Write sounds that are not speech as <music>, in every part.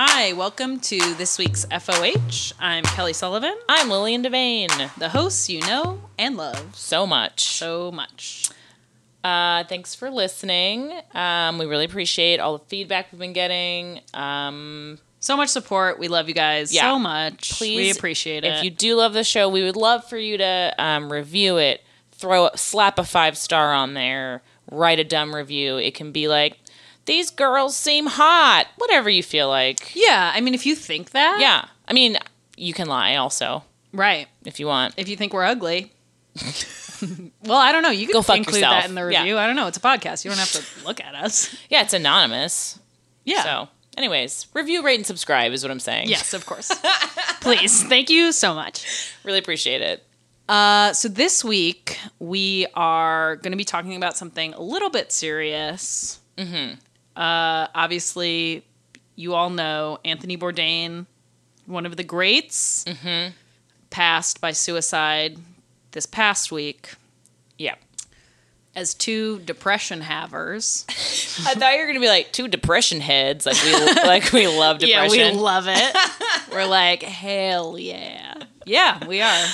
Hi, welcome to this week's FOH. I'm Kelly Sullivan, I'm Lillian Devane. the hosts you know and love So much. so much. Uh, thanks for listening. Um, we really appreciate all the feedback we've been getting. Um, So much support. We love you guys Yeah. so much. please, we appreciate it. If you do love the show, we would love for you to um, review it. Throw slap a five star on there. Write a dumb review. It can be like, "These girls seem hot." Whatever you feel like. yeah, I mean, if you think that, Yeah. I mean, you can lie also right. if you want. If you think we're ugly, <laughs> well, I don't know. You can Go fuck include yourself. that in the Yeah. review. I don't know. It's a podcast. You don't have to look at us. Yeah, it's anonymous. Yeah. So, anyways, review, rate, and subscribe is what I'm saying. Yes, of course. <laughs> Please. Thank you so much. Really appreciate it. Uh, so this week we are going to be talking about something a little bit serious. Mm-hmm. Uh, obviously, you all know Anthony Bourdain, one of the greats, mm-hmm. passed by suicide this past week. Yeah. As two depression havers, <laughs> I thought you were gonna be like two depression heads, like we <laughs> like we love depression. yeah, we love it. <laughs> We're like, hell yeah, yeah, we are.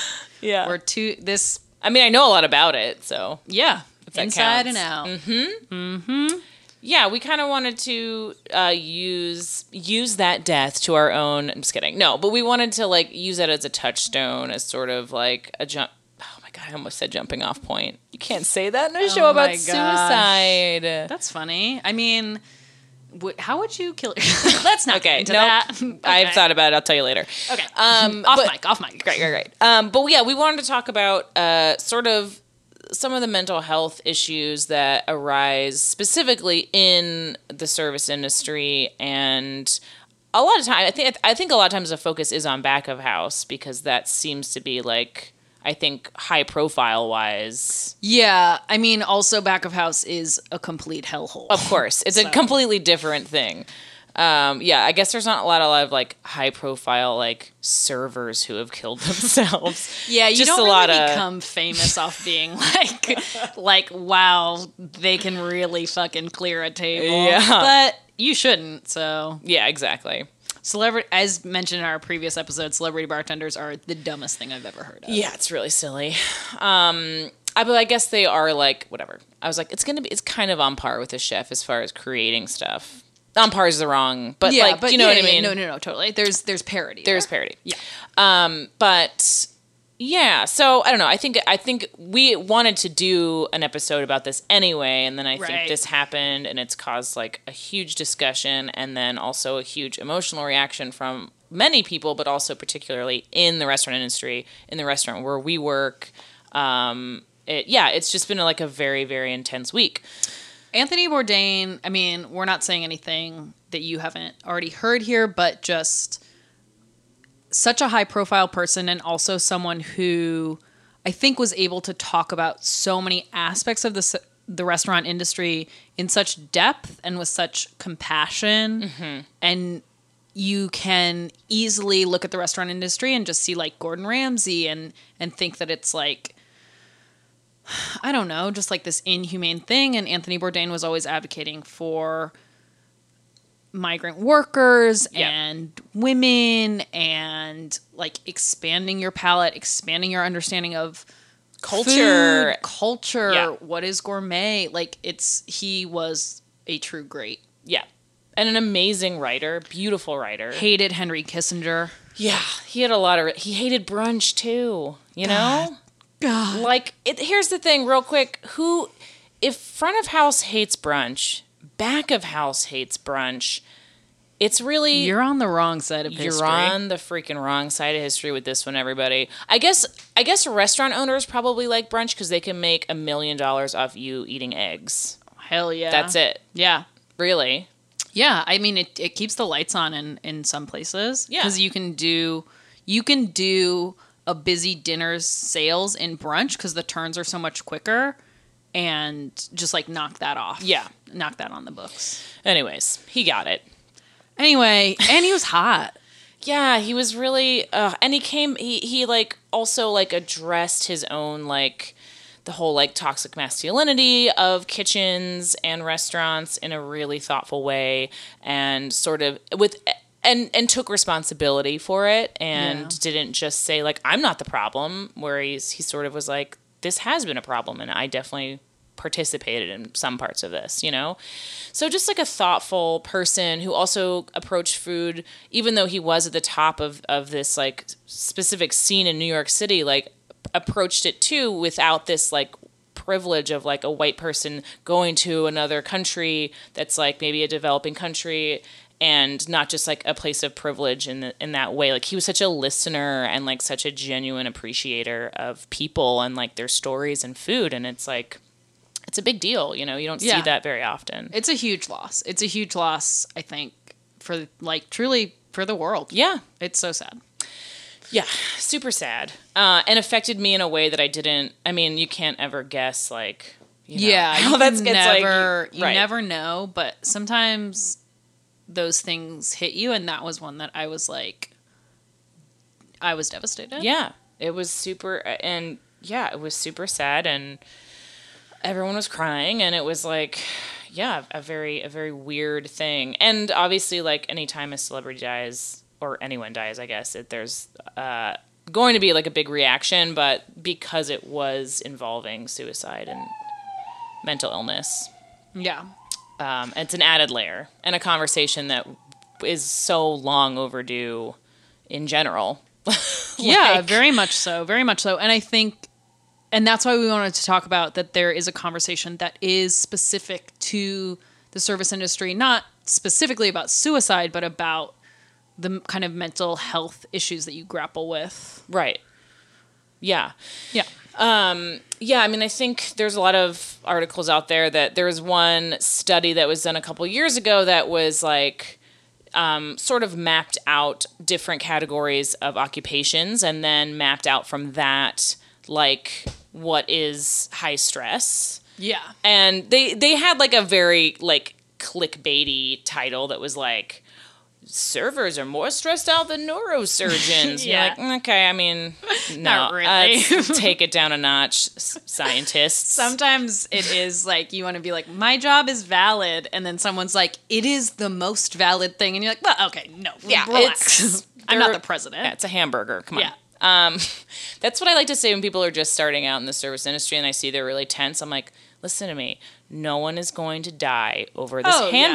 yeah. We're two. This, I mean, I know a lot about it, so yeah, inside and out. Mm-hmm. Mm-hmm. Yeah, we kind of wanted to uh, use use that death to our own. I'm just kidding. No, but we wanted to like use it as a touchstone, as sort of like a jump. Oh my god, I almost said jumping off point. You can't say that in a show Oh about gosh. suicide. That's funny. I mean, how would you kill? <laughs> Let's not Okay, get into no, that. <laughs> I've thought about it. I'll tell you later. Okay. Um, off but- mic. Off mic. Great, great, great. Um, but yeah, we wanted to talk about uh, sort of some of the mental health issues that arise specifically in the service industry, and a lot of time, I think, I think a lot of times the focus is on back of house because that seems to be like. I think high profile wise, Yeah. I mean, also back of house is a complete hellhole. of course, it's a <laughs> completely different thing. Um, yeah, I guess there's not a lot, a lot of like high profile like servers who have killed <laughs> themselves. Yeah, you Just don't a really lot of- become famous off being <laughs> like, like, wow, they can really fucking clear a table. Yeah. But you shouldn't. So, Yeah, exactly. celebrity, as mentioned in our previous episode, celebrity bartenders are the dumbest thing I've ever heard of. Yeah, it's really silly. Um, I, but I guess they are like whatever. I was like, it's gonna be, it's kind of on par with a chef as far as creating stuff. On par is the wrong, but yeah, like, but you know yeah, what I yeah, mean? No, no, no, totally. There's there's parody. There's there. parody. Yeah. Um, but yeah, so I don't know. I think I think we wanted to do an episode about this anyway, and then I Right. think this happened, and it's caused like a huge discussion, and then also a huge emotional reaction from many people, but also particularly in the restaurant industry, in the restaurant where we work. Um, it, yeah, it's just been like a very very intense week. Anthony Bourdain, I mean, we're not saying anything that you haven't already heard here, but just such a high profile person and also someone who I think was able to talk about so many aspects of the the restaurant industry in such depth and with such compassion. Mm-hmm. And you can easily look at the restaurant industry and just see like Gordon Ramsay and and think that it's like I don't know, just like this inhumane thing. And Anthony Bourdain was always advocating for migrant workers Yeah. and women and like expanding your palate, expanding your understanding of Culture. food, culture, Yeah. what is gourmet. Like it's, he was a true great. Yeah, and an amazing writer, beautiful writer. Hated Henry Kissinger. Yeah, he had a lot of. He hated brunch too. You know, God. Like it. Here's the thing, real quick. Who, if front of house hates brunch, back of house hates brunch, it's really You're on the wrong side of you're history. on the freaking wrong side of history with this one, everybody. I guess I guess restaurant owners probably like brunch because they can make a million dollars off you eating eggs. Hell yeah. That's it, Yeah. really. Yeah, I mean it, it keeps the lights on in in some places Yeah. because you can do you can do a busy dinner's sales in brunch because the turns are so much quicker and just like knock that off. Yeah. knock that on the books. Anyways, he got it. Anyway, and he was hot. Yeah, he was really, uh, and he came. He he like also like addressed his own like the whole like toxic masculinity of kitchens and restaurants in a really thoughtful way, and sort of with and and took responsibility for it and Yeah. didn't just say like I'm not the problem. Where he's he sort of was like this has been a problem and I definitely participated in some parts of this, you know? So just like a thoughtful person who also approached food, even though he was at the top of, of this like specific scene in New York City, like approached it too without this like privilege of like a white person going to another country that's like maybe a developing country and not just like a place of privilege in the, in that way like he was such a listener and like such a genuine appreciator of people and like their stories and food and it's like it's a big deal you know you don't Yeah. see that very often It's a huge loss. It's a huge loss, I think, for like truly for the world. yeah It's so sad. Yeah, super sad. Uh, and affected me in a way that I didn't. I mean, you can't ever guess, like, you know, yeah, <laughs> how you that's it's like- never you right. never know, but sometimes those things hit you and that was one that I was like I was devastated. Yeah, it was super, and yeah, it was super sad, and everyone was crying, and it was like, yeah, a very, a very weird thing. And obviously, like, anytime a celebrity dies, or anyone dies, I guess, it, there's uh, going to be like a big reaction, but because it was involving suicide and mental illness, Yeah. Um, it's an added layer and a conversation that is so long overdue in general. <laughs> yeah, very much so. Very much so. And I think and that's why we wanted to talk about that there is a conversation that is specific to the service industry, not specifically about suicide, but about the kind of mental health issues that you grapple with. Right. Yeah. Yeah. Yeah, I mean, I think there's a lot of articles out there that there was one study that was done a couple years ago that was like um, sort of mapped out different categories of occupations and then mapped out from that like what is high stress. Yeah. And they they had like a very like clickbaity title that was like servers are more stressed out than neurosurgeons. Yeah. <laughs> You're like, okay, I mean, <laughs> no, Not really. uh, <laughs> take it down a notch, scientists. Sometimes it is like you want to be like, my job is valid, and then someone's like, it is the most valid thing, and you're like, well, okay, no, Yeah, relax. it's- I'm not the president. Yeah, it's a hamburger. Come on. Yeah. Um, that's what I like to say when people are just starting out in the service industry and I see they're really tense. I'm like, listen to me. No one is going to die over this Oh, yeah.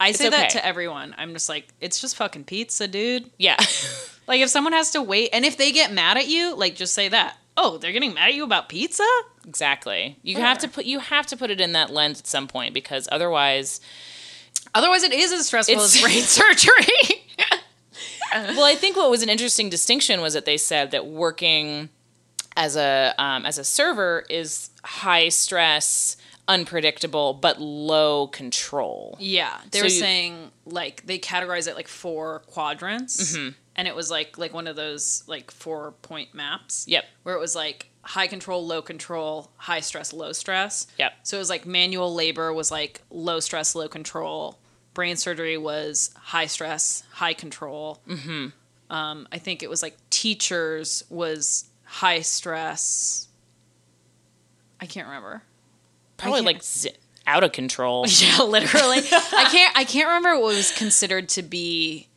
I say that okay. to everyone. I'm just like, it's just fucking pizza, dude. Yeah. <laughs> <laughs> Like if someone has to wait, and if they get mad at you, like just say that. Oh, they're getting mad at you about pizza? exactly. You have to put you have to put it in that lens at some point because otherwise Otherwise, it is as stressful as brain <laughs> surgery. well, I think what was an interesting distinction was that they said that working as a um, as a server is high stress, unpredictable, but low control. yeah, they So were you- saying like they categorize it like four quadrants, Mm-hmm. and it was like like one of those like four point maps. Yep. where it was like high control, low control, high stress, low stress. Yep. So it was like manual labor was like low stress, low control. Brain surgery was high stress, high control. Mm-hmm. Um, I think it was like teachers was high stress. I can't remember. Probably like zi- out of control. <laughs> Yeah, literally. <laughs> I can't. I can't remember what was considered to be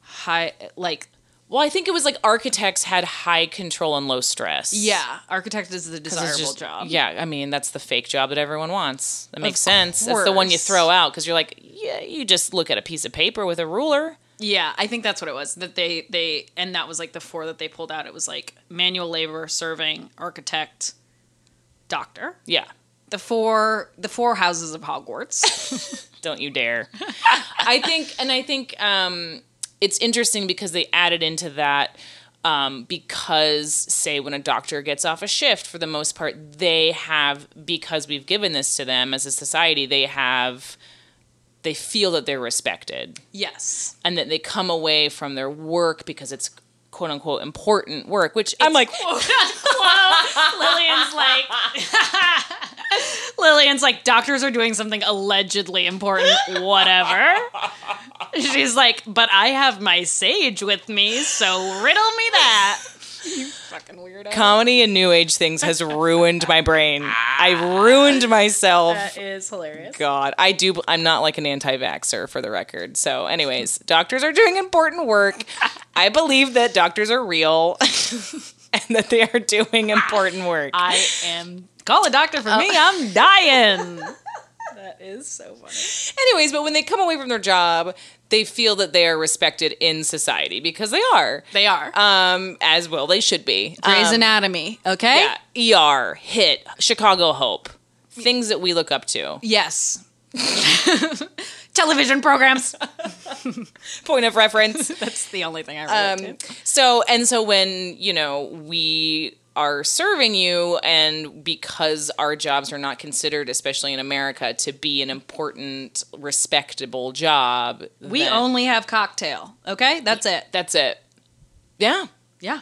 high. Like, Well, I think it was like architects had high control and low stress. yeah, architect is the desirable just- job. Yeah, I mean that's the fake job that everyone wants. That makes Of sense. That's the one you throw out because you're like, yeah, you just look at a piece of paper with a ruler. Yeah, I think that's what it was. That they they and that was like the four that they pulled out. It was like manual labor, serving, architect, doctor. Yeah, The four the four houses of Hogwarts. <laughs> don't you dare. I think, and I think um, it's interesting because they added into that. Um, because, say, when a doctor gets off a shift, for the most part, they have, because we've given this to them as a society, they have, they feel that they're respected. yes. and that they come away from their work because it's quote unquote important work, which I'm like, quote unquote. Lillian's like <laughs> Lillian's like doctors are doing something allegedly important, whatever. She's like, but I have my sage with me, so riddle me that. You fucking weirdo. comedy and new age things has ruined my brain. I ruined myself. That is hilarious. God, I do. I'm not like an anti-vaxer for the record. So, anyways, doctors are doing important work. I believe that doctors are real <laughs> and that they are doing important work. I am call a doctor for me. I'm dying. <laughs> that is so funny. Anyways, but when they come away from their job, they feel that they are respected in society because they are. They are. Um, as well they should be. Grey's Um, Anatomy. Okay. yeah, ER, Hit, Chicago Hope, things that we look up to. Yes. <laughs> Television programs. <laughs> Point of reference. That's the only thing I relate Um, to. so and so when you know we are serving you and because our jobs are not considered especially in america to be an important respectable job We only have cocktail. Okay, that's it. that's it yeah Yeah.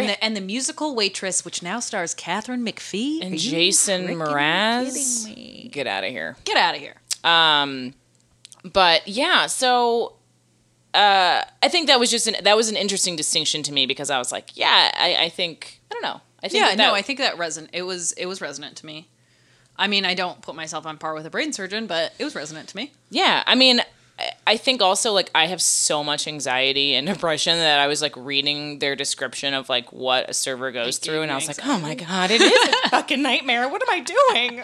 And the, and the musical waitress, which now stars Katharine McPhee and jason mraz get out of here Get out of here. Um, but yeah, so uh, I think that was just an that was an interesting distinction to me because I was like, yeah, I, I think I don't know. I think Yeah, that no, I think that reson. It was it was resonant to me. I mean, I don't put myself on par with a brain surgeon, but it was resonant to me. yeah. I mean, I- think also like I have so much anxiety and depression that I was like reading their description of like what a server goes through, and I was like, oh my god, it is a <laughs> fucking nightmare. What am I doing?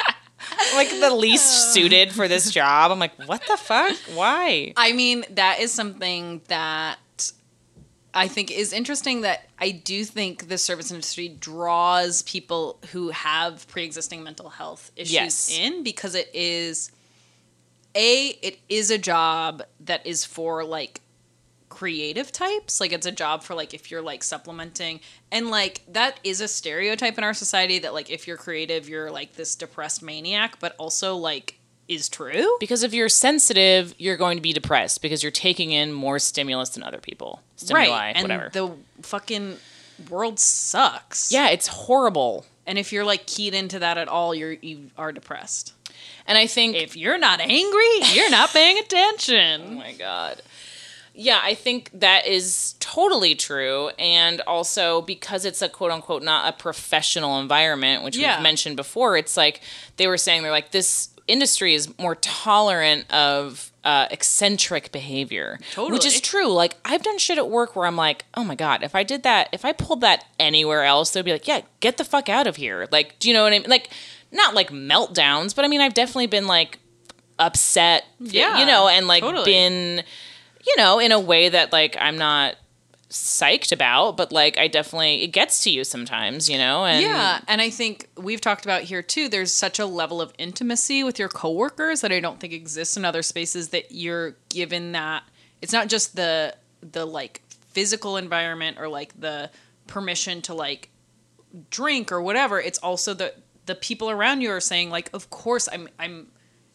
Like the least <sighs> suited for this job. I'm like, what the fuck? Why? I mean, that is something that I think is interesting that I do think the service industry draws people who have pre-existing mental health issues Yes. in because it is a it is a job that is for like creative types like it's a job for like if you're like supplementing and like that is a stereotype in our society that like if you're creative you're like this depressed maniac but also like is true Because if you're sensitive, you're going to be depressed because you're taking in more stimulus than other people. Stimuli, and whatever. the fucking world sucks. yeah, it's horrible. and if you're like keyed into that at all, you're you are depressed. And I think If you're not angry, you're not paying attention. <laughs> Oh my god. Yeah, I think that is totally true. And also because it's a quote unquote not a professional environment, which Yeah. we've mentioned before, it's like they were saying they're like this industry is more tolerant of uh, eccentric behavior. Which is true. Like I've done shit at work where I'm like, oh my God, if I did that, if I pulled that anywhere else, they'd be like, yeah, get the fuck out of here. Like, do you know what I mean? Like, not like meltdowns, but I mean, I've definitely been like upset, Yeah, you know, and like totally. been, you know, in a way that like I'm not psyched about, but like I definitely it gets to you sometimes, you know, and yeah, and I think we've talked about here too. There's such a level of intimacy with your coworkers that I don't think exists in other spaces. That you're given that it's not just the the like physical environment or like the permission to like drink or whatever. It's also the the people around you are saying like, of course I'm I'm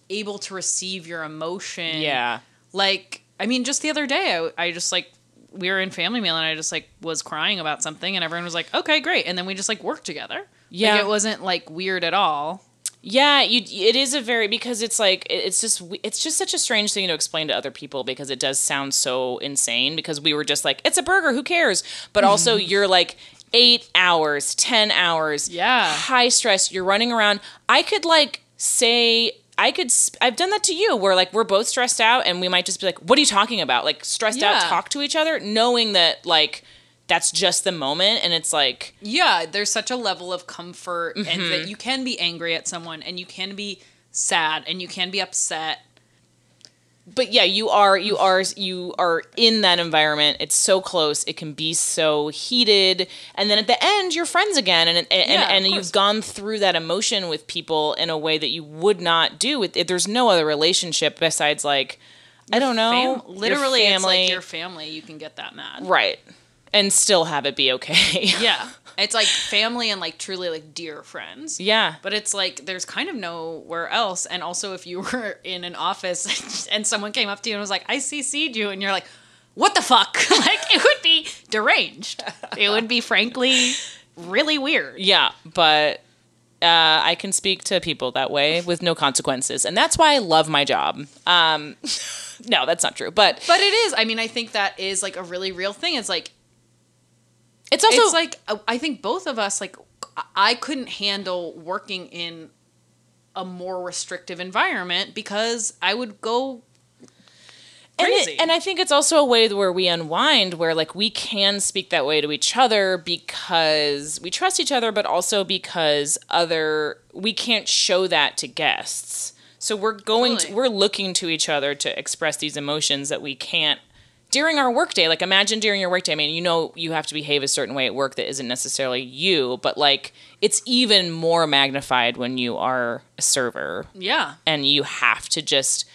able to receive your emotion. yeah, like i mean just the other day i, I just like we were in family meal and i just like was crying about something and everyone was like okay great and then we just like worked together Yeah. like, it wasn't like weird at all Yeah, you. It is a very because it's like it's just it's just such a strange thing to explain to other people because it does sound so insane because we were just like it's a burger, who cares? But <laughs> also you're like eight hours, ten hours, Yeah. high stress. You're running around. I could like say. I could. sp- I've done that to you, where like we're both stressed out, and we might just be like, "What are you talking about?" Like stressed out, talk to each other, knowing that like that's just the moment, and it's like, yeah there's such a level of comfort and Mm-hmm. that you can be angry at someone and you can be sad and you can be upset but yeah, you are you are you are in that environment. It's so close. It can be so heated, and then at the end, you're friends again, and and Yeah, of and, you've gone through that emotion with people in a way that you would not do with. There's no other relationship besides like I don't know, Fam- your literally it's family, like your family you can get that mad right, and still have it be okay. yeah it's like family and like truly like dear friends yeah, But it's like there's kind of nowhere else. And also, if you <laughs> were in an office <laughs> and someone came up to you and was like, "I CC'd you," and you're like, "What the fuck?" <laughs> like it would be deranged. It would be frankly really weird. yeah, but. Uh, I can speak to people that way with no consequences, and that's why I love my job. Um, no, that's not true, but But it is. I mean, I think that is like a really real thing. It's like It's also it's like uh, I think both of us like I couldn't handle working in a more restrictive environment because I would go and, crazy. it, and I think it's also a way where we unwind, where like we can speak that way to each other because we trust each other, but also because other we can't show that to guests. So we're going to, we're looking to each other to express these emotions that we can't during our workday. Like imagine during your workday. I mean, you know, you have to behave a certain way at work that isn't necessarily you, but like it's even more magnified when you are a server yeah and you have to just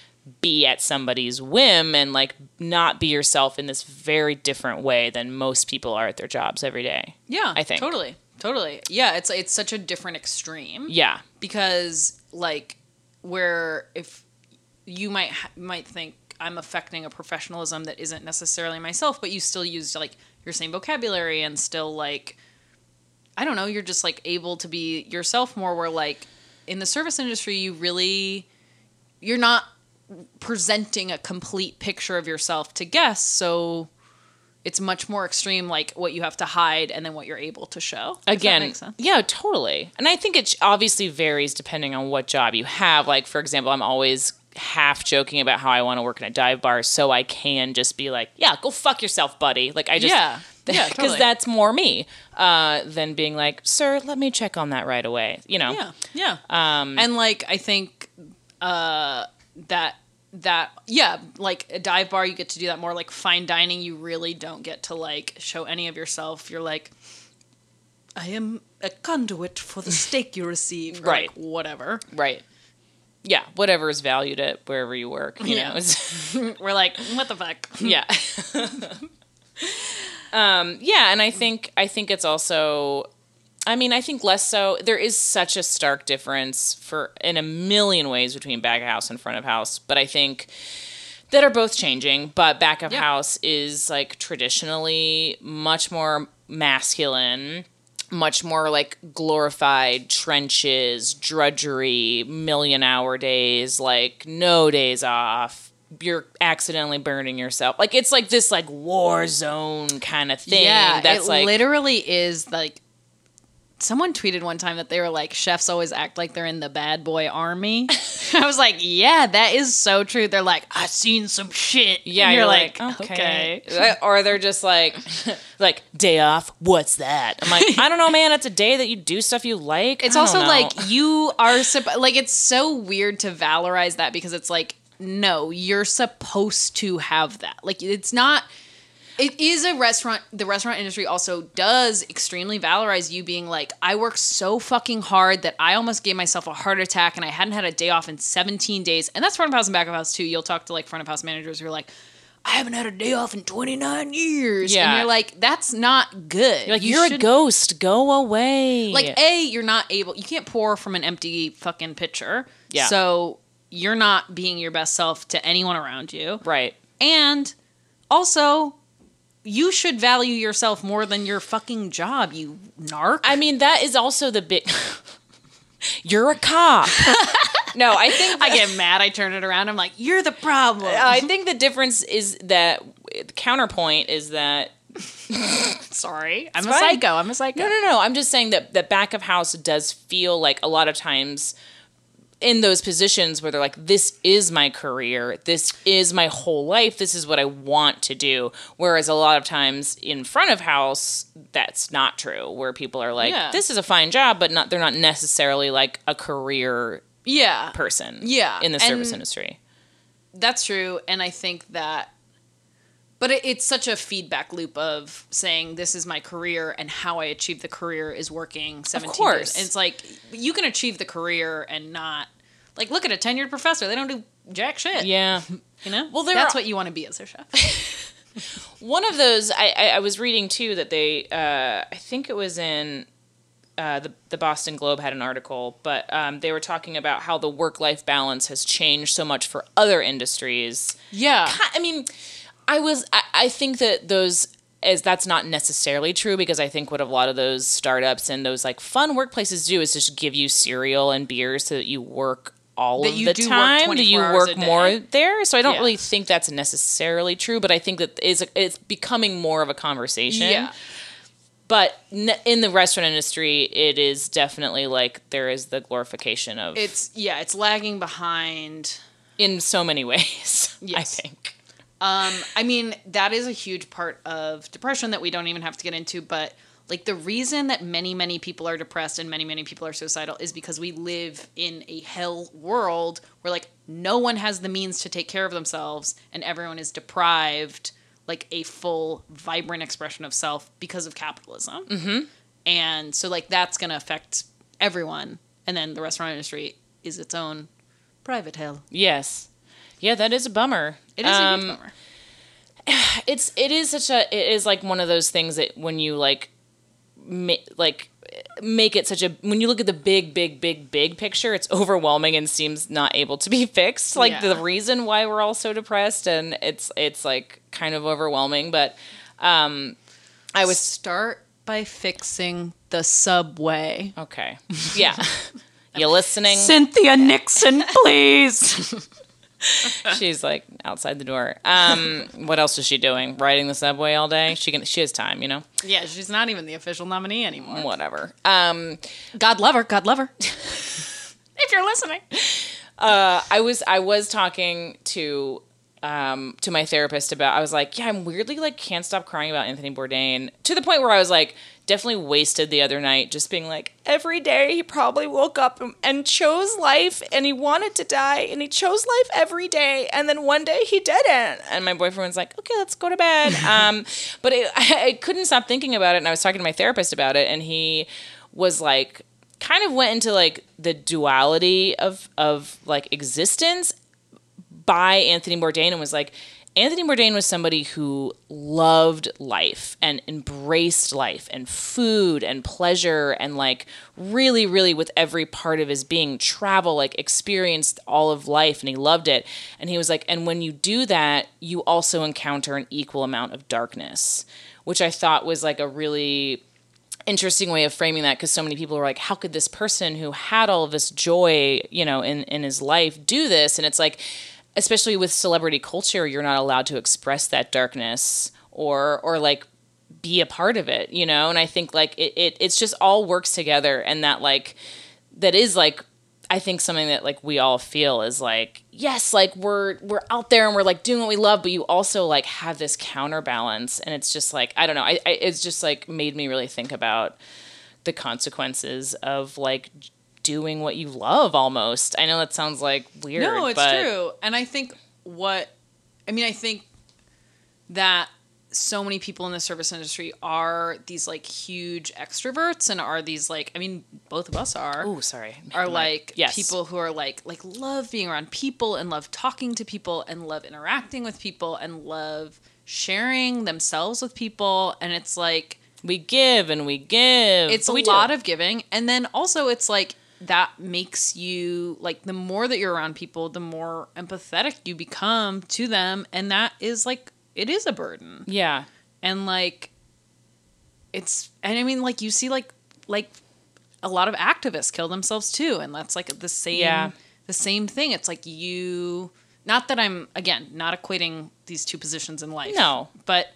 be at somebody's whim and like not be yourself in this very different way than most people are at their jobs every day. yeah I think. totally totally yeah it's it's such a different extreme Yeah. because like where if you might ha- might think I'm affecting a professionalism that isn't necessarily myself, but you still use like your same vocabulary and still like I don't know, you're just like able to be yourself more. Where like in the service industry, you really you're not presenting a complete picture of yourself to guests, so it's much more extreme, like what you have to hide and then what you're able to show. that Again, yeah, totally. And I think it obviously varies depending on what job you have. Like, for example, I'm always half joking about how I want to work in a dive bar so I can just be like, yeah, go fuck yourself, buddy. Like, I just. Yeah. <laughs> Yeah, Because totally. that's more me uh, than being like, sir, let me check on that right away. You know? Yeah, yeah. Um, and like I think uh, that that yeah, like a dive bar, you get to do that more. Like fine dining, you really don't get to like show any of yourself. You're like, I am a conduit for the steak you receive, or, Right. Like, whatever. Right. Yeah, whatever is valued at wherever you work. You Yeah. know, <laughs> We're like, what the fuck? <laughs> yeah. <laughs> um, yeah, and I think I think it's also I mean, I think less so. There is such a stark difference for in a million ways between back of house and front of house, but I think that are both changing, but back of Yeah. house is like traditionally much more masculine, much more like glorified trenches, drudgery, million hour days, like no days off. You're accidentally burning yourself. Like it's like this like war zone kind of thing. Yeah, that's it like literally is like. Someone tweeted one time that they were like, chefs always act like they're in the bad boy army. <laughs> I was like, yeah, that is so true. They're like, I've seen some shit. Yeah, And you're, you're, like, like, okay. okay. <laughs> or they're just like, <laughs> like day off. What's that? I'm like, I don't know, man. It's a day that you do stuff you like. It's I also know. like you are supp- like it's so weird to valorize that because it's like no, you're supposed to have that. Like it's not. It is a restaurant. The restaurant industry also does extremely valorize you being like, I work so fucking hard that I almost gave myself a heart attack and I hadn't had a day off in 17 days. And that's front of house and back of house too. You'll talk to like front of house managers who are like, I haven't had a day off in 29 years. Yeah. And you're like, that's not good. You're like You you're a ghost. Go away. like a you're not able you can't pour from an empty fucking pitcher Yeah. so you're not being your best self to anyone around you right. and also you should value yourself more than your fucking job you narc I mean, that is also the big. <laughs> you're a cop. <laughs> no, I think i get mad i turn it around i'm like you're the problem uh, I think the difference is that the counterpoint is that <laughs> sorry i'm a fine. psycho i'm a psycho No, no, no. I'm just saying that the back of house does feel like a lot of times in those positions where they're like, this is my career, this is my whole life, this is what I want to do. Whereas a lot of times in front of house, that's not true, where people are like, Yeah. this is a fine job, but not they're not necessarily like a career yeah person Yeah, in the service and- industry. that's true and i think that but it, it's such a feedback loop of saying this is my career and how i achieve the career is working 17 course. years. And it's like you can achieve the career and not like look at a tenured professor. They don't do jack shit. Yeah. you know? Well, that's are- what you want to be as a chef. <laughs> One of those I, I, I was reading too that they uh, I think it was in uh, the the Boston Globe had an article, but um, they were talking about how the work life balance has changed so much for other industries. yeah. I mean, I was I, I think that those as that's not necessarily true because I think what a lot of those startups and those like fun workplaces do is just give you cereal and beer so that you work all That of the time. 24 Do you work more there? So I don't Yeah. really think that's necessarily true, but I think that is it's becoming more of a conversation. yeah but in the restaurant industry, it is definitely like there is the glorification of It's yeah, it's lagging behind. in so many ways. <laughs> Yes. I think. Um, I mean, that is a huge part of depression that we don't even have to get into, but like the reason that many, many people are depressed and many, many people are suicidal is because we live in a hell world where like no one has the means to take care of themselves and everyone is deprived like a full, vibrant expression of self because of capitalism. Mm-hmm. And so like that's gonna affect everyone. And then the restaurant industry is its own private hell. Yes. Yeah, that is a bummer. It is a Um, huge bummer. <sighs> it's it is such a it is like one of those things that when you like ma- like make it such a when you look at the big big big big picture it's overwhelming and seems not able to be <laughs> fixed like Yeah. the reason why we're all so depressed and it's it's like kind of overwhelming but um i was start by fixing the subway. okay yeah <laughs> you listening Cynthia Nixon, please. <laughs> <laughs> she's like outside the door um what else is she doing riding the subway all day she can she has time you know yeah, she's not even the official nominee anymore. whatever um God love her. God love her. <laughs> if you're listening. I was I was talking to um to my therapist about I was like, yeah, I'm weirdly like can't stop crying about Anthony Bourdain to the point where I was like definitely wasted the other night just being like every day he probably woke up and- chose life and he wanted to die and he chose life every day and then one day he didn't. And my boyfriend was like okay let's go to bed. <laughs> Um but it, I, <laughs> I couldn't stop thinking about it and I was talking to my therapist about it and he was like kind of went into like the duality of of like existence by Anthony Bourdain and was like Anthony Bourdain was somebody who loved life and embraced life and food and pleasure and like really really with every part of his being travel like experienced all of life and he loved it. And he was like and when you do that you also encounter an equal amount of darkness which I thought was like a really interesting way of framing that because so many people were like how could this person who had all of this joy you know in in his life do this? And it's like especially with celebrity culture you're not allowed to express that darkness or or like be a part of it you know? And i think like it, it it's just all works together and that like that is like I think something that like we all feel is like yes like we're we're out there and we're like doing what we love but you also like have this counterbalance and it's just like I don't know I, I it's just like made me really think about the consequences of like doing what you love almost I know that sounds like weird No, it's but true. And I think what I mean, I think that so many people in the service industry are these like huge extroverts and are these like I mean, both of us are. oh sorry are Like, yes people who are like like love being around people and love talking to people and love interacting with people and love sharing themselves with people and it's like we give and we give it's a we do. lot of giving and then also it's like that makes you like the more that you're around people the more empathetic you become to them and that is like it is a burden yeah and like it's and i mean like you see like like a lot of activists kill themselves too and that's like the same Yeah. the same thing it's like you not that i'm again not equating these two positions in life No. but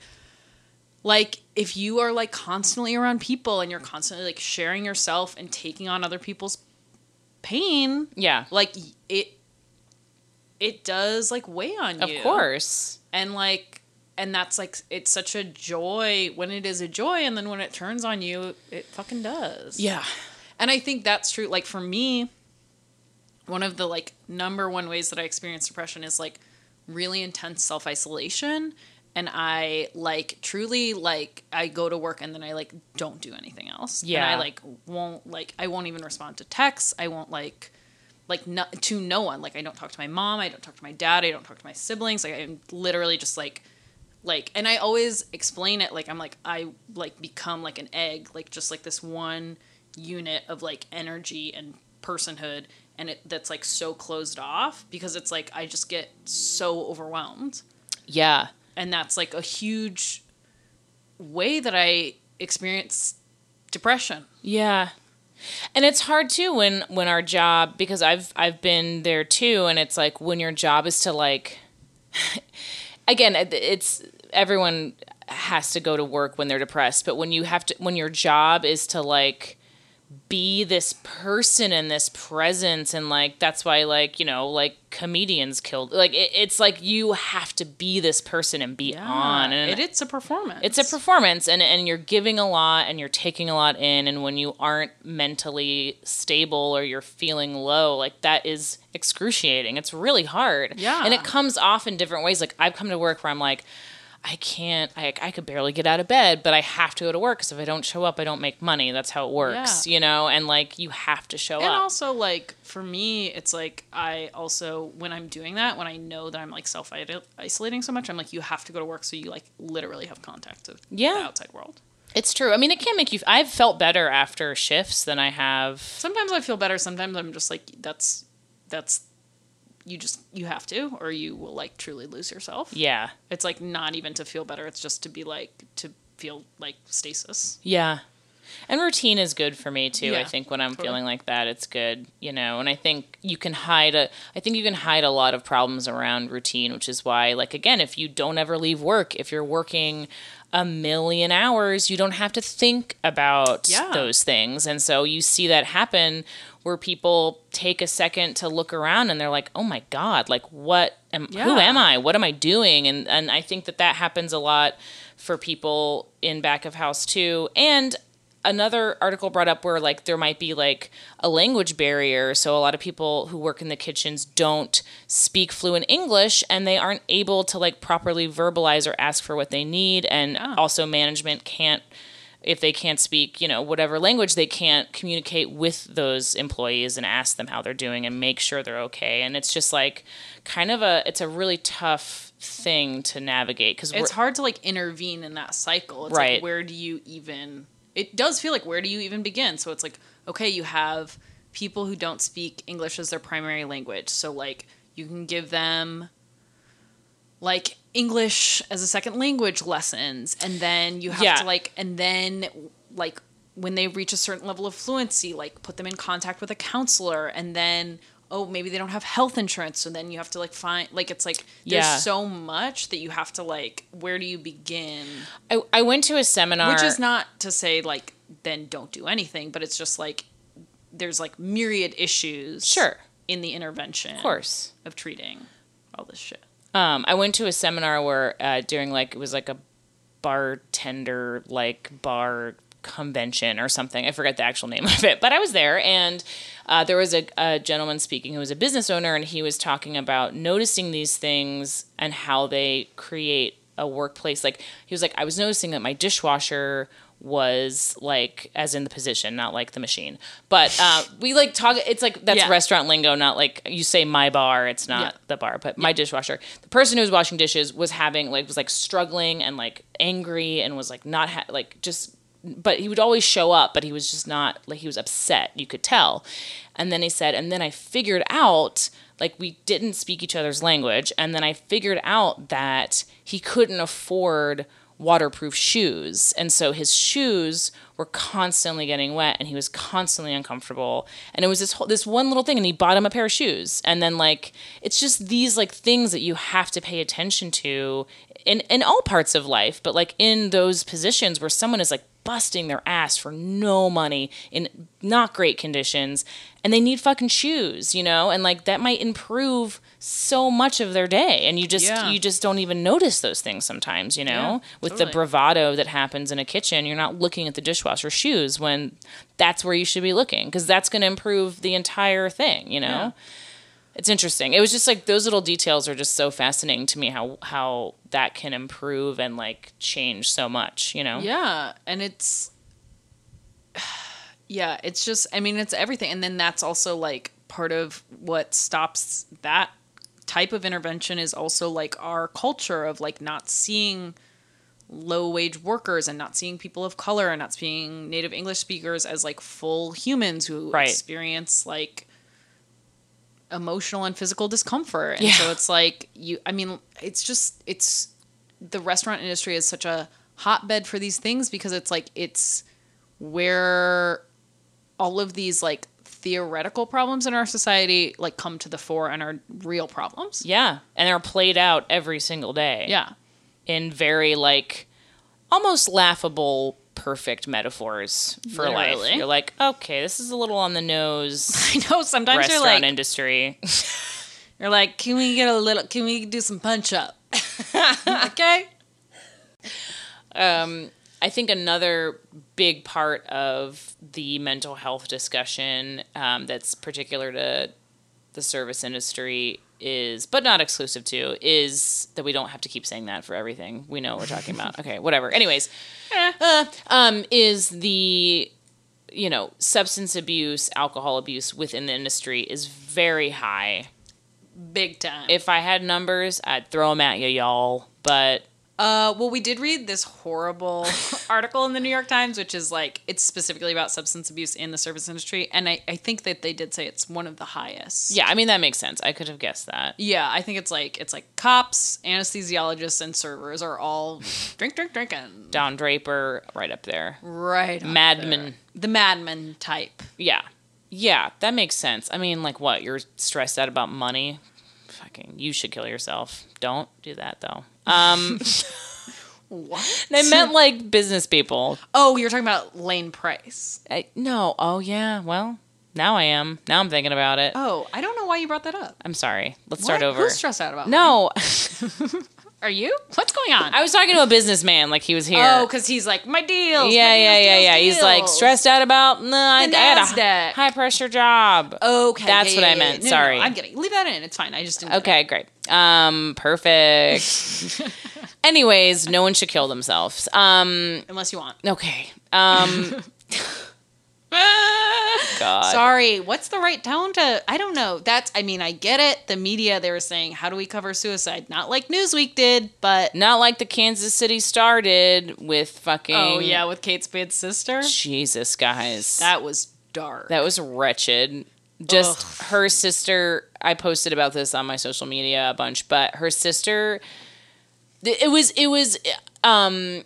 like if you are like constantly around people and you're constantly like sharing yourself and taking on other people's pain. Yeah. Like it it does like weigh on you. of course. And like and that's like it's such a joy. When it is a joy and then when it turns on you it fucking does. Yeah. And i think that's true. Like for me one of the like number one ways that i experience depression is like really intense self-isolation and i like truly like i go to work and then i like don't do anything else. And Yeah. i like won't like i won't even respond to texts. I won't like like no, to no one. Like i don't talk to my mom. I don't talk to my dad. I don't talk to my siblings. Like i'm literally just like like and i always explain it like i'm like i like become like an egg like just like this one unit of like energy and personhood and it that's like so closed off because it's like i just get so overwhelmed. Yeah and that's like a huge way that i experience depression Yeah. And it's hard too when when our job because I've I've been there too and it's like when your job is to like <laughs> again it's everyone has to go to work when they're depressed, but when you have to when your job is to like be this person and this presence and like that's why like you know like comedians killed like it, it's like you have to be this person and be on and it, it's a performance. it's a performance and and you're giving a lot and you're taking a lot in and when you aren't mentally stable or you're feeling low like that is excruciating it's really hard Yeah. and it comes off in different ways like i've come to work where i'm like I can't. I, I could barely get out of bed, but I have to go to work because if I don't show up, I don't make money. That's how it works, Yeah. you know. And like, you have to show and up. And also like for me it's like i also when i'm doing that when i know that i'm like self isolating so much i'm like you have to go to work so you like literally have contact with Yeah. the outside world It's true. I mean, it can make you. I've felt better after shifts than I have. sometimes i feel better sometimes i'm just like that's that's you just you have to or you will like truly lose yourself. Yeah, it's like not even to feel better. It's just to be like to feel like stasis. Yeah. And routine is good for me too. I think when I'm totally. feeling like that, it's good, you know. And I think you can hide a. I think you can hide a lot of problems around routine, which is why, like, again, if you don't ever leave work, if you're working a million hours, you don't have to think about Yeah. those things. And so you see that happen where people take a second to look around and they're like, "Oh my god, like what am who am I? What am I doing?" And and I think that that happens a lot for people in back of house too. And another article brought up where like there might be like a language barrier so a lot of people who work in the kitchens don't speak fluent english and they aren't able to like properly verbalize or ask for what they need and Yeah. also management can't if they can't speak you know whatever language they can't communicate with those employees and ask them how they're doing and make sure they're okay and it's just like kind of a it's a really tough thing to navigate because it's hard to like intervene in that cycle. It's Right. like where do you even it does feel like where do you even begin? So it's like, okay, you have people who don't speak English as their primary language. So like you can give them like English as a second language lessons and then you have Yeah. to like and then like when they reach a certain level of fluency, like put them in contact with a counselor and then oh maybe they don't have health insurance so then you have to like find like it's like there's Yeah. so much that you have to like where do you begin I, I went to a seminar which is not to say like then don't do anything but it's just like there's like myriad issues Sure. in the intervention of course of treating all this shit Um, I went to a seminar where uh, during like it was like a bartender like bar convention or something. I forget the actual name <laughs> of it, but I was there and uh, there was a, a gentleman speaking who was a business owner and he was talking about noticing these things and how they create a workplace. Like he was like, I was noticing that my dishwasher was like as in the position not like the machine but uh, <laughs> we like talk it's like that's Yeah. restaurant lingo not like you say my bar it's not Yeah. the bar, but my dishwasher. The person who was washing dishes was having like was like struggling and like angry and was like not ha- like just. But he would always show up, but he was just not like he was upset. You could tell. And then he said, and then I figured out like we didn't speak each other's language, and then I figured out that he couldn't afford waterproof shoes. And so his shoes were constantly getting wet and he was constantly uncomfortable. And it was this whole, this one little thing and he bought him a pair of shoes. And then like it's just these like things that you have to pay attention to in in all parts of life, but like in those positions where someone is like busting their ass for no money in not great conditions and they need fucking shoes, you know? And like that might improve so much of their day and you just Yeah. you just don't even notice those things sometimes, you know? Yeah, With the bravado that happens in a kitchen, you're not looking at the dishwasher shoes when that's where you should be looking because that's going to improve the entire thing, you know? Yeah. It's interesting. It was just like those little details are just so fascinating to me how how that can improve and like change so much, you know? Yeah, and it's <sighs> yeah, it's just I mean it's everything and then that's also like part of what stops that type of intervention is also like our culture of like not seeing low wage workers and not seeing people of color and not seeing native english speakers as like full humans who Right. experience like emotional and physical discomfort and Yeah. so it's like you i mean it's just it's the restaurant industry is such a hotbed for these things because it's like it's where all of these like theoretical problems in our society like come to the fore and are real problems Yeah. And they're played out every single day. yeah in very like almost laughable perfect metaphors for life. You're like, okay, this is a little on the nose. <laughs> I know sometimes you're restaurant like industry. <laughs> you're like, can we get a little? Can we do some punch up? <laughs> okay. um, I think another big part of the mental health discussion um, that's particular to the service industry is, but not exclusive to, is that we don't have to keep saying that for everything. We know what we're talking about. <laughs> Okay, whatever. Anyways, uh, um, is the you know substance abuse, alcohol abuse within the industry is very high. Big time. If I had numbers, I'd throw them at you, y'all. But Uh, well, we did read this horrible <laughs> article in the New York Times, which is like it's specifically about substance abuse in the service industry, and I, I think that they did say it's one of the highest. yeah, I mean that makes sense. I could have guessed that. Yeah, I think it's like it's like cops, anesthesiologists, and servers are all drink, drink, drinking. Don Draper, right up there. Right, Mad Men. the madman type. Yeah. Yeah, that makes sense. I mean, like what? You're stressed out about money? Fucking, you should kill yourself. Don't do that though. Um, <laughs> What? they meant like business people. Oh, you're talking about Lane Pryce. I, no. Oh yeah. Well, now I am. Now I'm thinking about it. Oh, I don't know why you brought that up. I'm sorry. Let's start What? over. Who's stressed out about? no, <laughs> <laughs> are you? What's going on? I was talking to a businessman. Like he was here. Oh, because he's like my deals. yeah, my yeah, deals, yeah, deals, yeah. He's like stressed out about. No, I, I had a high pressure job. Okay, That's yeah, what I yeah, yeah. meant. No, no, no, Sorry. I'm kidding. Leave that in. It's fine. I just didn't. Okay, great. Um, perfect. <laughs> Anyways, no one should kill themselves. Um, Unless you want. okay. Um, <laughs> <laughs> God. Sorry. What's the right tone to? I don't know. That's. I mean, I get it. The media they were saying, how do we cover suicide? Not like Newsweek did, but. Not like the Kansas City Star did with fucking. Oh yeah, with Kate Spade's sister. Jesus, guys. That was dark. That was wretched. Just her sister. I posted about this on my social media a bunch, but her sister. It was it was um,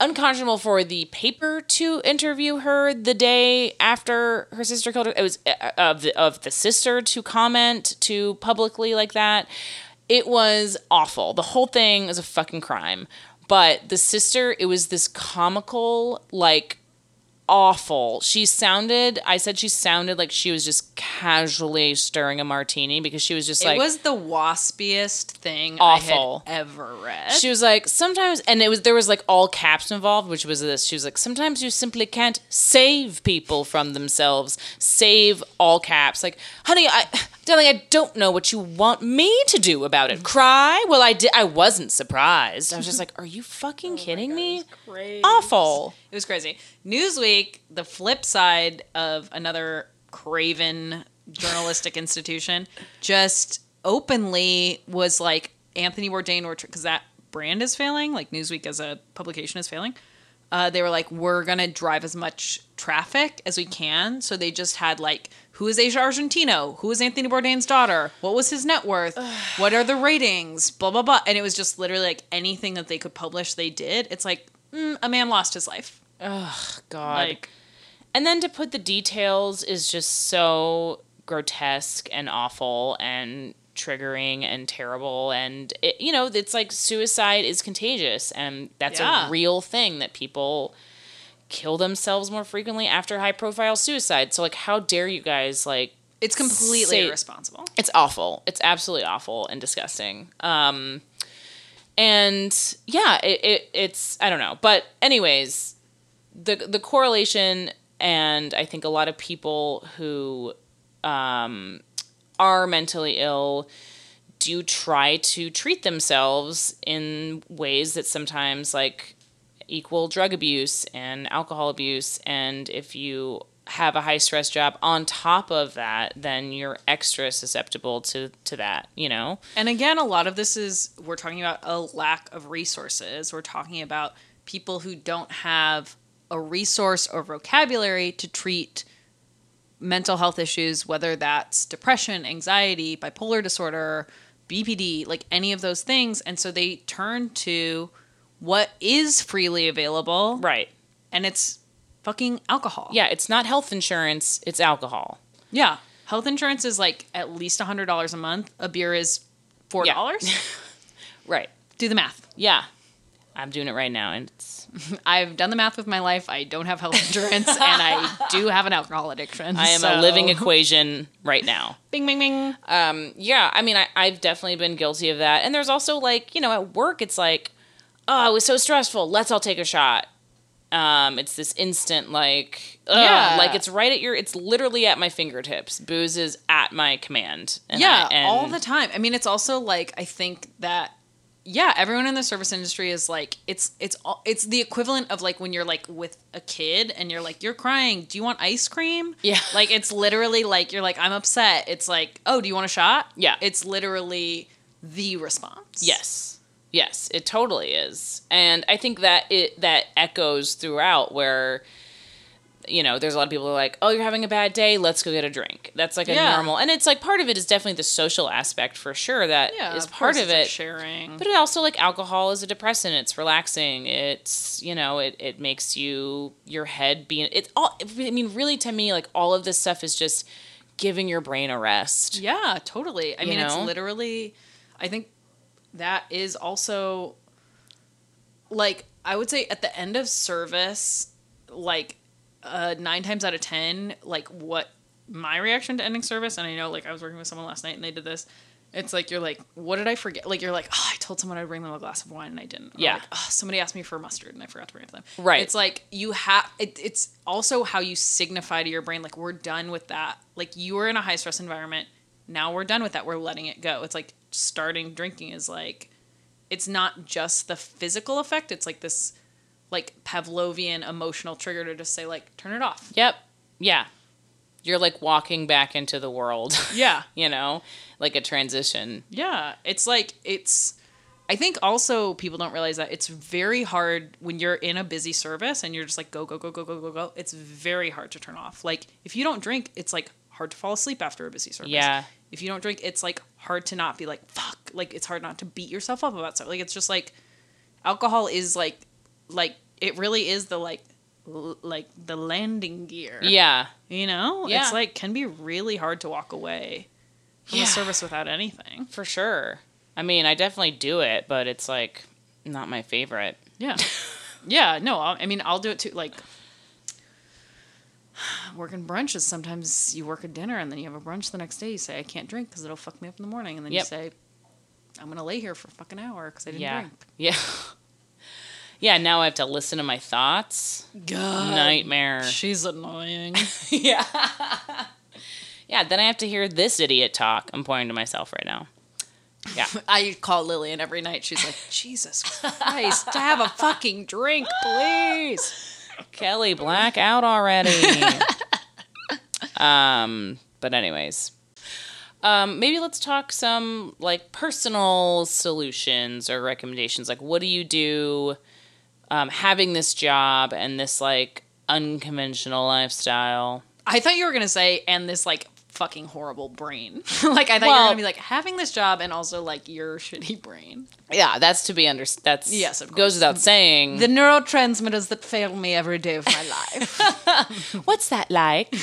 unconscionable for the paper to interview her the day after her sister killed her. It was uh, of the, of the sister to comment to publicly like that. It was awful. The whole thing was a fucking crime. But the sister, it was this comical like awful. She sounded, I said she sounded like she was just casually stirring a martini because she was just like. it was the waspiest thing Awful. I had ever read. she was like, sometimes, and it was, there was like all caps involved, which was this. She was like, sometimes you simply can't save people from themselves. Save all caps. Like, honey, I, darling, I don't know what you want me to do about it. Cry? Well, I did, I wasn't surprised. I was just like, are you fucking <laughs> kidding me? Crazy. Awful. It was crazy. Newsweek, the flip side of another craven journalistic <laughs> institution, just openly was like Anthony Bourdain, or because that brand is failing, like Newsweek as a publication is failing. Uh, they were like, we're gonna drive as much traffic as we can. So they just had like, who is Asia Argentino? Who is Anthony Bourdain's daughter? What was his net worth? <sighs> what are the ratings? Blah blah blah. And it was just literally like anything that they could publish, they did. It's like mm, a man lost his life. Oh, God. Like And then to put the details is just so grotesque and awful and triggering and terrible and it, you know it's like suicide is contagious and that's Yeah. a real thing that people kill themselves more frequently after high profile suicide so like how dare you guys like it's completely Say- irresponsible. it's awful. It's absolutely awful and disgusting. Um, and yeah, it, it it's I don't know, but anyways, the the correlation, and I think a lot of people who um, are mentally ill do try to treat themselves in ways that sometimes like equal drug abuse and alcohol abuse and if you have a high stress job on top of that then you're extra susceptible to to that you know And again, a lot of this is we're talking about a lack of resources. We're talking about people who don't have a resource or vocabulary to treat mental health issues, whether that's depression, anxiety, bipolar disorder, BPD, like any of those things. And so they turn to what is freely available, right and it's fucking alcohol. yeah it's not health insurance it's alcohol Yeah. Health insurance is like at least $100 a month. A beer is $4. <laughs> right Do the math. yeah I'm doing it right now, and it's <laughs> I've done the math with my life. I don't have health insurance, <laughs> and I do have an alcohol addiction. I am so- a living equation right now. Bing, bing, bing. Um, yeah, I mean, I, I've definitely been guilty of that. And there's also like, you know, at work, it's like, oh, it was so stressful. Let's all take a shot. Um, it's this instant like, ugh, Yeah. like it's right at your, it's literally at my fingertips. Booze is at my command. And yeah, I- and all the time. I mean, it's also like I think that yeah, everyone in the service industry is like it's it's all it's the equivalent of like when you're like with a kid and you're like you're crying. Do you want ice cream? Yeah. <laughs> like it's literally like you're like I'm upset. It's like oh, do you want a shot? Yeah. it's literally the response. Yes. Yes, it totally is. And I think that it that echoes throughout where you know, there's a lot of people who are like, "Oh, you're having a bad day, let's go get a drink." That's like a Yeah. normal. And it's like part of it is definitely the social aspect for sure that is yeah, of part of it. sharing. But it also like alcohol is a depressant. It's relaxing. It's you know it, it makes you your head be it's all. I mean, really to me, like all of this stuff is just giving your brain a rest. Yeah, totally. I You mean, it's literally. I think that is also like I would say at the end of service, like uh, nine times out of ten, like what my reaction to ending service, and I know like I was working with someone last night and they did this. It's like you're like, what did I forget? Like you're like, oh, I told someone I'd bring them a glass of wine and I didn't. Or Yeah. Like, oh, somebody asked me for mustard and I forgot to bring it to them. Right. It's like you have. It, it's also how you signify to your brain, like we're done with that. Like you were in a high stress environment. Now we're done with that. We're letting it go. It's like starting drinking is like, it's not just the physical effect. It's like this, like Pavlovian emotional trigger to just say like, turn it off. Yep. Yeah. You're like walking back into the world. <laughs> Yeah. you know, like a transition. Yeah, it's like it's. I think also people don't realize that it's very hard when you're in a busy service and you're just like go go go go go go go. It's very hard to turn off. Like if you don't drink, it's like hard to fall asleep after a busy service. Yeah. If you don't drink, it's like hard to not be like fuck. Like it's hard not to beat yourself up about stuff. Like it's just like alcohol is like like it really is the like l- like the landing gear. Yeah. You know? Yeah. It's like can be really hard to walk away from Yeah. a service without anything. For sure. I mean, I definitely do it, but it's like not my favorite. Yeah. <laughs> yeah, no, I I mean, I'll do it too. Like, working brunches, sometimes you work a dinner and then you have a brunch the next day. You say, I can't drink because it'll fuck me up in the morning. And then Yep. you say, I'm going to lay here for a fucking hour because I didn't Yeah. drink. <laughs> Yeah. yeah, now I have to listen to my thoughts. God. Nightmare. She's annoying. <laughs> yeah. yeah, then I have to hear this idiot talk. I'm pointing to myself right now. Yeah. <laughs> I call Lillian every night. She's like, Jesus Christ, to have a fucking drink, please. Kelly, black out already. <laughs> um, but anyways. Um, maybe let's talk some like personal solutions or recommendations. Like, what do you do um, having this job and this like unconventional lifestyle? I thought you were going to say, and this like fucking horrible brain. <laughs> like, I thought you were going to be like, having this job and also like your <laughs> shitty brain. Yeah, that's to be under. That's Yes, of goes without saying. The neurotransmitters that fail me every day of my life. <laughs> What's that like?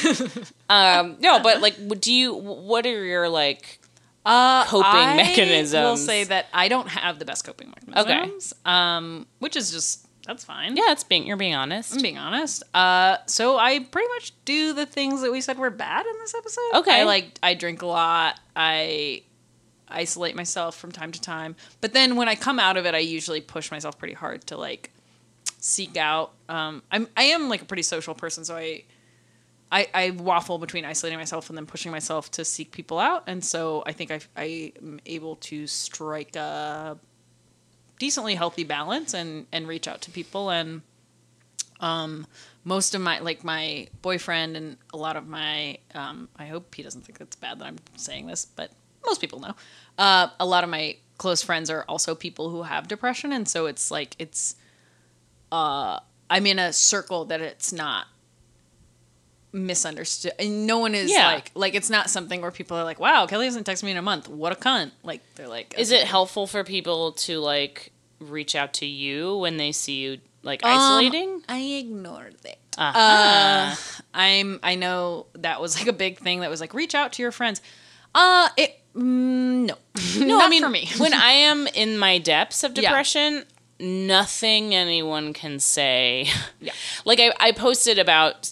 um, no, but like, what do you? What are your like? Uh, Coping mechanisms? I will say that I don't have the best coping mechanisms. Um, which is just that's fine. Yeah, it's being you're being honest. I'm being honest. Uh, so I pretty much do the things that we said were bad in this episode. Okay. I like I drink a lot. I isolate myself from time to time. But then when I come out of it, I usually push myself pretty hard to like seek out. Um, I'm I am like a pretty social person, so I. I, I waffle between isolating myself and then pushing myself to seek people out, and so I think I I am able to strike a decently healthy balance and and reach out to people and um most of my like my boyfriend and a lot of my um I hope he doesn't think it's bad that I'm saying this, but most people know. Uh a lot of my close friends are also people who have depression and so it's like it's uh I'm in a circle that it's not misunderstood and no one is Yeah. like like it's not something where people are like wow kelly hasn't texted me in a month what a cunt like they're like Is it helpful for people to like reach out to you when they see you like Um, isolating? I ignored it. Uh-huh. Uh, I'm. I know that was like a big thing. That was like reach out to your friends. Uh, it. Mm, no, <laughs> no, not I mean for me. when I <laughs> am in my depths of Yeah. depression, nothing anyone can say. Yeah. <laughs> like I, I posted about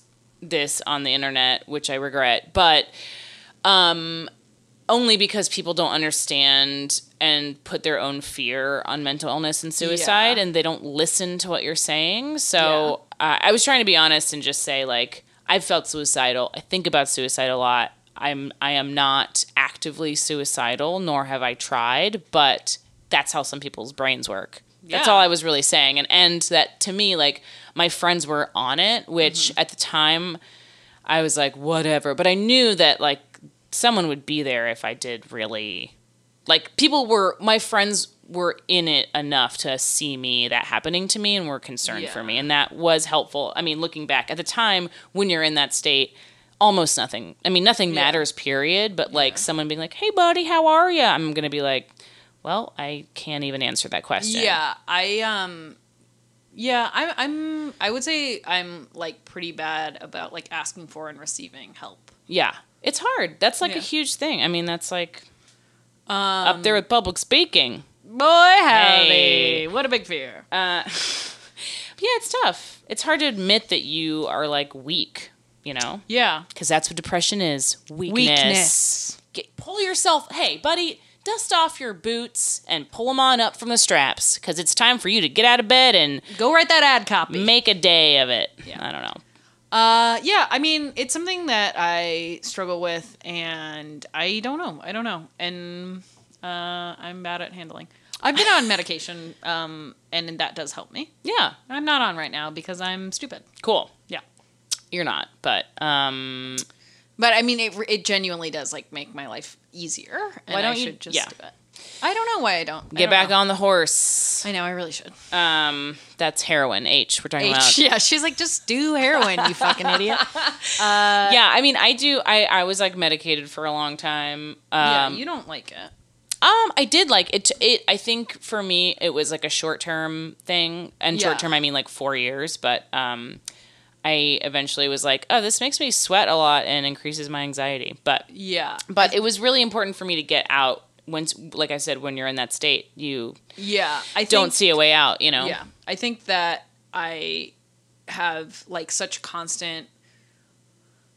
this on the internet, which I regret, but um, only because people don't understand and put their own fear on mental illness and suicide, Yeah. and they don't listen to what you're saying. So uh, I was trying to be honest and just say like I've felt suicidal. I think about suicide a lot. I'm I am not actively suicidal, nor have I tried, but that's how some people's brains work. That's all I was really saying, and and that to me, like my friends were on it, which Mm-hmm. at the time I was like, whatever. But I knew that like someone would be there if I did really like people were my friends were in it enough to see me that happening to me and were concerned for me and that was helpful. I mean, looking back at the time when you're in that state, almost nothing. I mean, nothing matters period, but like someone being like, "Hey buddy, how are you?" I'm going to be like, "Well, I can't even answer that question." Yeah, I um yeah, I'm I'm I would say I'm like pretty bad about like asking for and receiving help. Yeah. It's hard. That's like Yeah. a huge thing. I mean, that's like Um up there with public speaking. boy howdy. Hey. What a big fear. Uh, <laughs> yeah, it's tough. It's hard to admit that you are like weak, you know? Yeah. Because that's what depression is weakness. Weakness. Get, pull yourself, hey, buddy, dust off your boots and pull them on up from the straps because it's time for you to get out of bed and Go write that ad copy. make a day of it. Yeah. I don't know. Uh, yeah, I mean, it's something that I struggle with, and I don't know. I don't know, and uh, I'm bad at handling. I've been on medication, um, and that does help me. Yeah, I'm not on right now because I'm stupid. cool. Yeah, You're not, but um, but I mean, it it genuinely does like make my life easier. And Why don't I you- just yeah. do it. I don't know why I don't. I get don't back know. on the horse. I know I really should. Um, that's heroin. H. We're talking about. <laughs> Yeah, she's like, just do heroin, you fucking idiot. <laughs> yeah, I mean, I do. I I was like medicated for a long time. Um, yeah, you don't like it. Um, I did like it. It I think for me it was like a short term thing, and Yeah. short term I mean like four years. But um, I eventually was like, oh, this makes me sweat a lot and increases my anxiety. But Yeah, but it was really important for me to get out. Once, like I said, when you're in that state, you yeah. I think, don't see a way out. You know. Yeah, I think that I have like such constant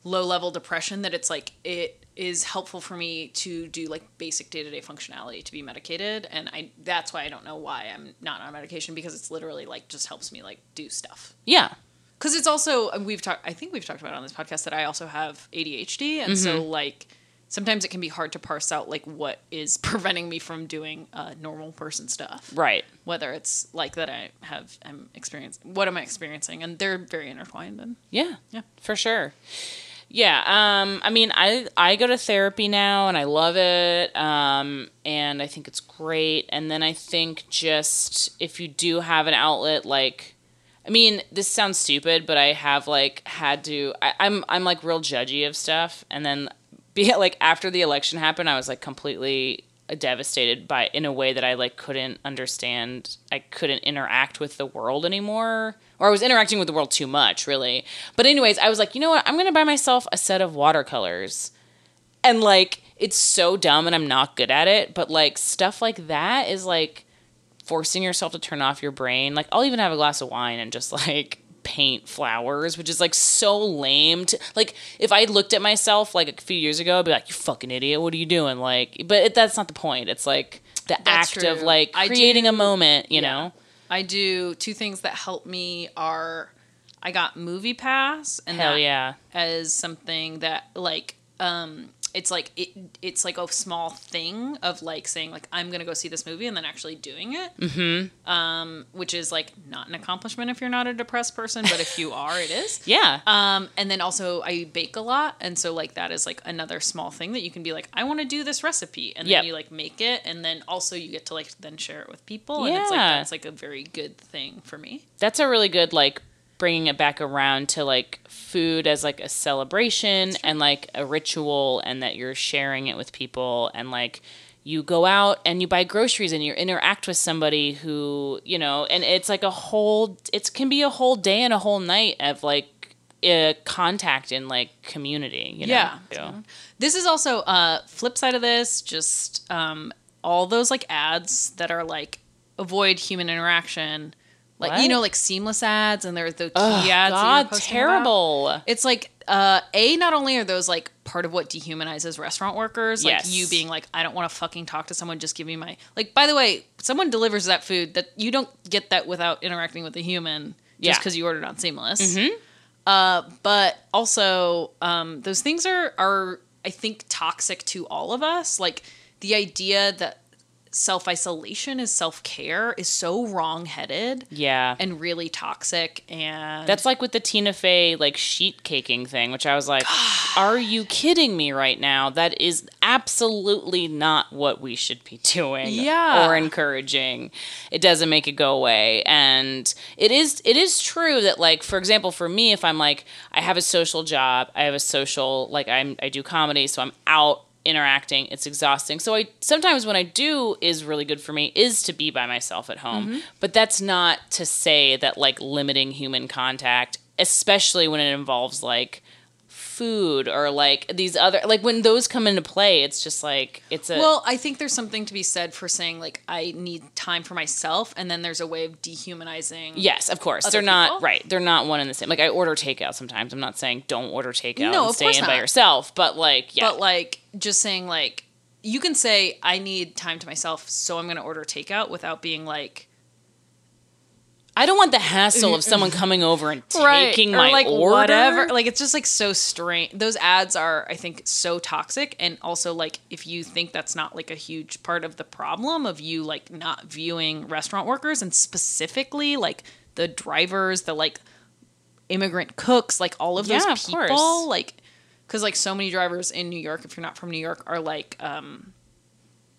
low level depression that it's like it is helpful for me to do like basic day to day functionality to be medicated, and I that's why I don't know why I'm not on medication because it's literally like just helps me like do stuff. Yeah. Because it's also we've talked. I think we've talked about it on this podcast that I also have ADHD, and so Mm-hmm. like sometimes it can be hard to parse out like what is <laughs> preventing me from doing uh, normal person stuff Right. whether it's like that I have I'm experiencing what am I experiencing and they're very intertwined and Yeah. Yeah. For sure. Yeah. Um, I mean, I I go to therapy now and I love it. Um, and I think it's great. And then I think just if you do have an outlet, like, I mean, this sounds stupid, but I have like had to. I, I'm I'm like real judgy of stuff, and then <laughs> be like after the election happened, I was like completely devastated by in a way that I like couldn't understand. I couldn't interact with the world anymore, or I was interacting with the world too much, really. But anyways, I was like, you know what? I'm gonna buy myself a set of watercolors, and like it's so dumb, and I'm not good at it. But like stuff like that is like forcing yourself to turn off your brain. Like I'll even have a glass of wine and just <laughs> like paint flowers, which is like so lame. To, like if I looked at myself like a few years ago, I'd be like, "You fucking idiot! What are you doing?" Like, but it, that's not the point. It's like the That's act of like creating a moment. You Yeah. know? I do two things that help me are I got MoviePass and Hell that yeah! as something that like um it's like it it's like a small thing of like saying like I'm gonna go see this movie and then actually doing it. Mm-hmm. Um, which is like not an accomplishment if you're not a depressed person, but if you are, it is. <laughs> Yeah. Um, and then also I bake a lot, and so like that is like another small thing that you can be like, I want to do this recipe, and then Yep. you like make it, and then also you get to like then share it with people, and it's like Yeah. that's like a very good thing for me. that's a really good like bringing it back around to like food as like a celebration and like a ritual and that you're sharing it with people and like you go out and you buy groceries and you interact with somebody who you know and it's like a whole it can be a whole day and a whole night of like uh, contact in like community you know Yeah. too. This is also uh flip side of this, just um all those like ads that are like avoid human interaction. Like What? you know, like seamless ads, and there's the key Ugh, ads. God, posting about. terrible. It's like uh, a not only are those like part of what dehumanizes restaurant workers, like Yes. you being like, I don't want to fucking talk to someone, just give me my like. By the way, someone delivers that food that you don't get that without interacting with a human, just Yeah. because you ordered on Seamless. Hmm. Uh, but also, um, those things are are I think toxic to all of us. Like the idea that self isolation is self care is so wrong headed Yeah. and really toxic. And That's like with the Tina Fey like sheet caking thing, which I was like, <sighs> "Are you kidding me right now? That is absolutely not what we should be doing Yeah. or encouraging. It doesn't make it go away." And it is it is true that like for example, for me if I'm like I have a social job, I have a social like I'm I do comedy, so I'm out interacting it's exhausting. So i sometimes when i do is really good for me is to be by myself at home. Mm-hmm. But that's not to say that like limiting human contact especially when it involves like food or like these other like when those come into play it's just like it's a Well, I think there's something to be said for saying like I need time for myself, and then there's a way of dehumanizing. yes of course. They're not right. They're not one and the same. Like i order takeout sometimes. I'm not saying don't order takeout No, and of stay course in by yourself but like yeah. But like just saying like you can say I need time to myself, so I'm going to order takeout without being like i don't want the hassle of someone <laughs> coming over and taking or my like order whatever. Like it's just like so strange. Those ads are, I think, so toxic, and also like if you think that's not like a huge part of the problem of you like not viewing restaurant workers and specifically like the drivers, the like immigrant cooks, like all of those Yeah, of people, course. like because like so many drivers in New York, if you're not from New York, are like um,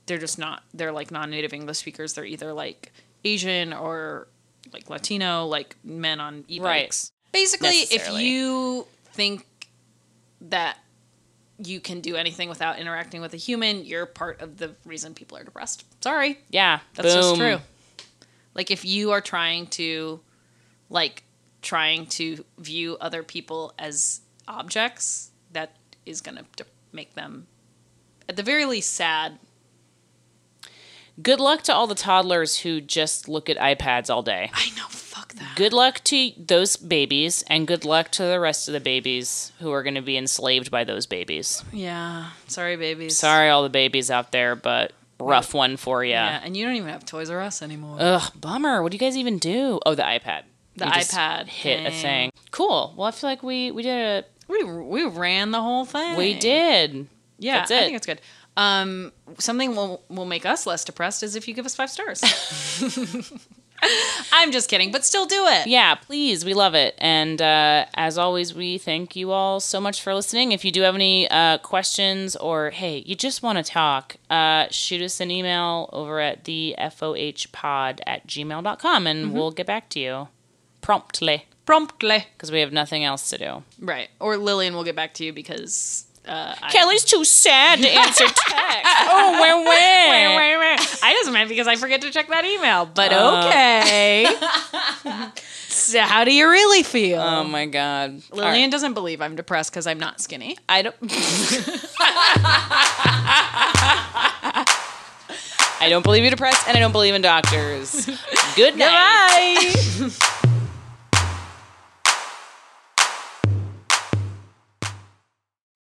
they're just not. They're like non-native English speakers. They're either like Asian or like Latino, like men on e-bikes. Right. Basically, if you think that you can do anything without interacting with a human, you're part of the reason people are depressed. Sorry, yeah that's just true. Like if you are trying to like trying to view other people as objects, that is going to make them at the very least sad. Good luck to all the toddlers who just look at iPads all day. I know, fuck that. Good luck to those babies, and good luck to the rest of the babies who are going to be enslaved by those babies. Yeah, sorry babies. Sorry, all the babies out there, but rough one for you. Yeah, and you don't even have Toys R Us anymore. Ugh, bummer. What do you guys even do? Oh, the iPad. The You just iPad hit a thing. thing. Cool. Well, I feel like we we did a we we ran the whole thing. we did. Yeah, That's I think it's good. Um, something will will make us less depressed is if you give us five stars. <laughs> I'm just kidding, but still do it. Yeah, please. We love it. And uh, as always, we thank you all so much for listening. If you do have any uh, questions or, hey, you just want to talk, uh, shoot us an email over at the FOHpod at gmail.com and we'll get back to you promptly Promptly. because we have nothing else to do. Right. Or Lillian will get back to you because uh, I, Kelly's too sad to answer <laughs> text. oh, where, where? I just meant because I forget to check that email. But Uh. okay. <laughs> so how do you really feel? Oh, my God. All right. Lillian doesn't believe I'm depressed because I'm not skinny. I don't. <laughs> I don't believe you're depressed, and I don't believe in doctors. Good night. Goodbye.